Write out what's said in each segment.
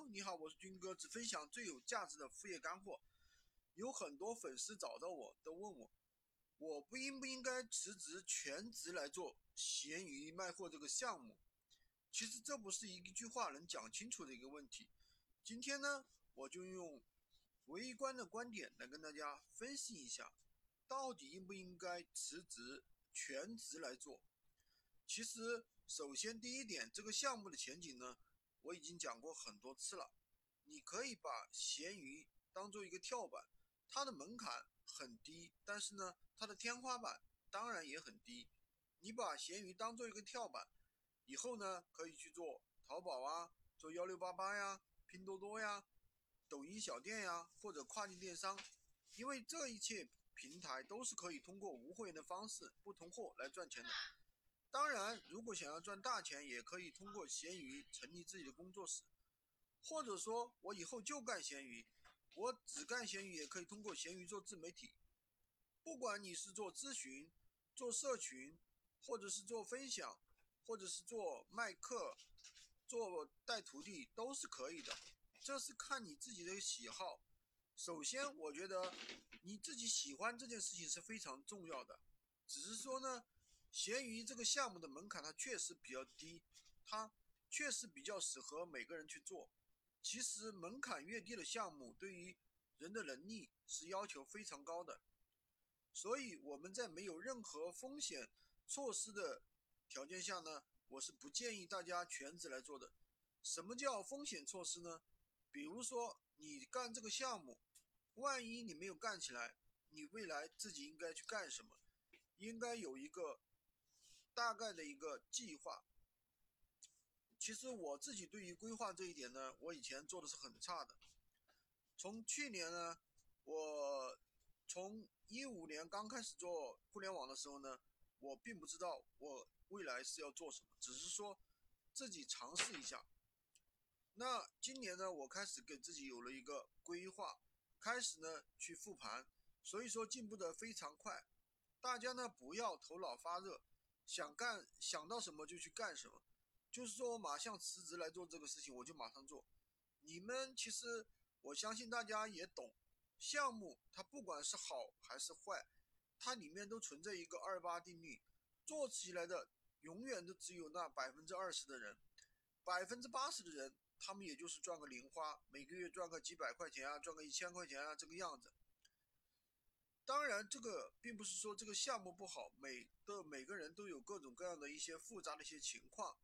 你好，我是军哥，只分享最有价值的副业干货。有很多粉丝找到我，都问我，我不应不应该辞职全职来做闲鱼卖货这个项目？其实这不是一句话能讲清楚的一个问题。今天呢，我就用微观的观点来跟大家分析一下，到底应不应该辞职全职来做？其实，首先第一点，这个项目的前景呢？我已经讲过很多次了，你可以把闲鱼当做一个跳板，它的门槛很低，但是呢，它的天花板当然也很低。你把闲鱼当做一个跳板，以后呢，可以去做淘宝啊，做幺六八八呀、拼多多呀、抖音小店呀，或者跨境电商，因为这一切平台都是可以通过无货源的方式不同货来赚钱的。当然，如果想要赚大钱，也可以通过闲鱼成立自己的工作室，或者说我以后就干闲鱼，我只干闲鱼，也可以通过闲鱼做自媒体。不管你是做咨询、做社群，或者是做分享，或者是做卖课、做带徒弟，都是可以的。这是看你自己的喜好。首先，我觉得你自己喜欢这件事情是非常重要的。只是说呢。闲鱼这个项目的门槛它确实比较低，它确实比较适合每个人去做。其实门槛越低的项目，对于人的能力是要求非常高的。所以我们在没有任何风险措施的条件下呢，我是不建议大家全职来做的。什么叫风险措施呢？比如说你干这个项目，万一你没有干起来，你未来自己应该去干什么？应该有一个。大概的一个计划，其实我自己对于规划这一点呢，我以前做的是很差的。从去年呢，我从一五年刚开始做互联网的时候呢，我并不知道我未来是要做什么，只是说自己尝试一下。那今年呢，我开始给自己有了一个规划，开始呢去复盘，所以说进步的非常快。大家呢不要头脑发热。想干想到什么就去干什么，就是说我马上辞职来做这个事情，我就马上做。你们其实我相信大家也懂，项目它不管是好还是坏，它里面都存在一个二八定律，做起来的永远都只有那百分之二十的人，百分之八十的人他们也就是赚个零花，每个月赚个几百块钱啊，赚个一千块钱啊这个样子。当然，这个并不是说这个项目不好，每的每个人都有各种各样的一些复杂的一些情况。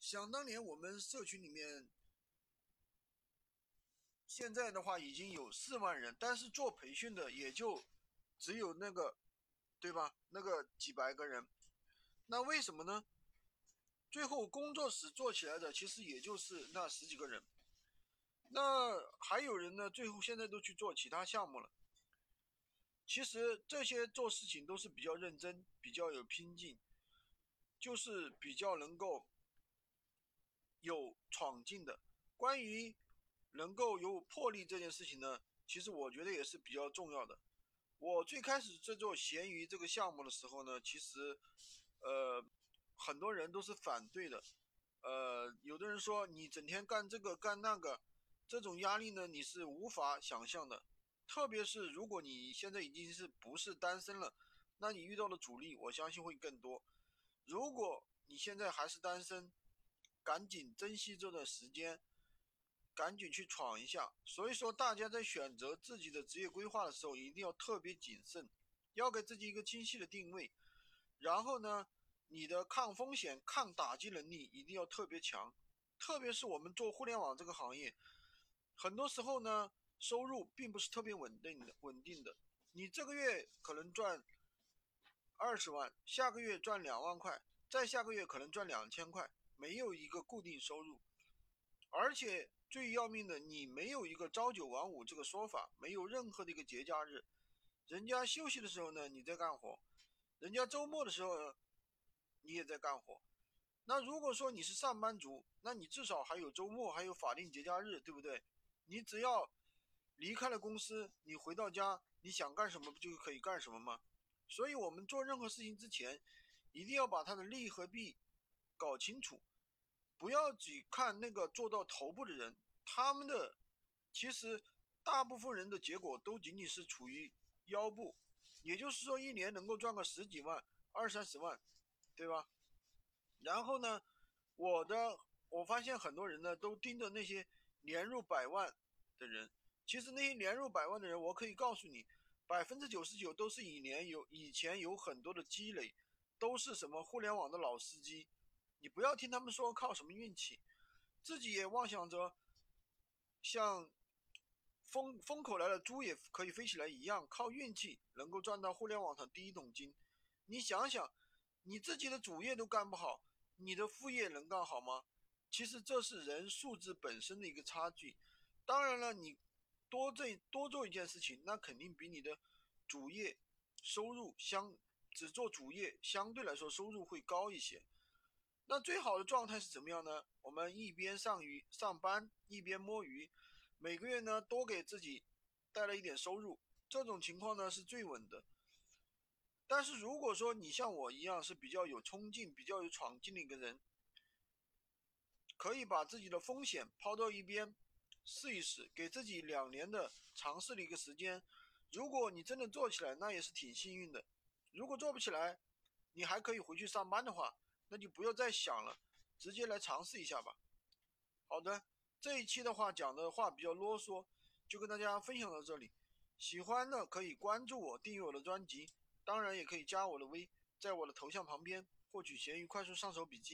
想当年我们社群里面，现在的话已经有四万人，但是做培训的也就只有那个，对吧？那个几百个人，那为什么呢？最后工作室做起来的其实也就是那十几个人，那还有人呢，最后现在都去做其他项目了。其实这些做事情都是比较认真、比较有拼劲，就是比较能够有闯劲的。关于能够有魄力这件事情呢，其实我觉得也是比较重要的。我最开始在做闲鱼这个项目的时候呢，其实呃很多人都是反对的。呃，有的人说你整天干这个干那个，这种压力呢你是无法想象的。特别是如果你现在已经是不是单身了，那你遇到的阻力我相信会更多。如果你现在还是单身，赶紧珍惜这段时间，赶紧去闯一下。所以说，大家在选择自己的职业规划的时候，一定要特别谨慎，要给自己一个清晰的定位。然后呢，你的抗风险、抗打击能力一定要特别强。特别是我们做互联网这个行业，很多时候呢。收入并不是特别稳定的，稳定的。你这个月可能赚二十万，下个月赚两万块，再下个月可能赚两千块，没有一个固定收入。而且最要命的，你没有一个朝九晚五这个说法，没有任何的一个节假日。人家休息的时候呢，你在干活；人家周末的时候，呢，你也在干活。那如果说你是上班族，那你至少还有周末，还有法定节假日，对不对？你只要。离开了公司，你回到家，你想干什么不就可以干什么吗？所以，我们做任何事情之前，一定要把它的利和弊搞清楚，不要只看那个做到头部的人，他们的其实大部分人的结果都仅仅是处于腰部，也就是说一年能够赚个十几万、二三十万，对吧？然后呢，我的我发现很多人呢都盯着那些年入百万的人，其实那些年入百万的人，我可以告诉你，百分之九十九都是以年有以前有很多的积累，都是什么互联网的老司机。你不要听他们说靠什么运气，自己也妄想着像风风口来了猪也可以飞起来一样，靠运气能够赚到互联网上第一桶金。你想想，你自己的主业都干不好，你的副业能干好吗？其实这是人素质本身的一个差距。当然了，你多这多做一件事情，那肯定比你的主业收入相只做主业相对来说收入会高一些。那最好的状态是怎么样呢？我们一边上鱼上班，一边摸鱼，每个月呢多给自己带来一点收入，这种情况呢是最稳的。但是如果说你像我一样是比较有冲劲、比较有闯劲的一个人，可以把自己的风险抛到一边，试一试，给自己两年的尝试的一个时间。如果你真的做起来，那也是挺幸运的。如果做不起来，你还可以回去上班的话。那就不要再想了，直接来尝试一下吧。好的，这一期的话讲的话比较啰嗦，就跟大家分享到这里。喜欢的可以关注我，订阅我的专辑，当然也可以加我的微，在我的头像旁边获取闲鱼快速上手笔记。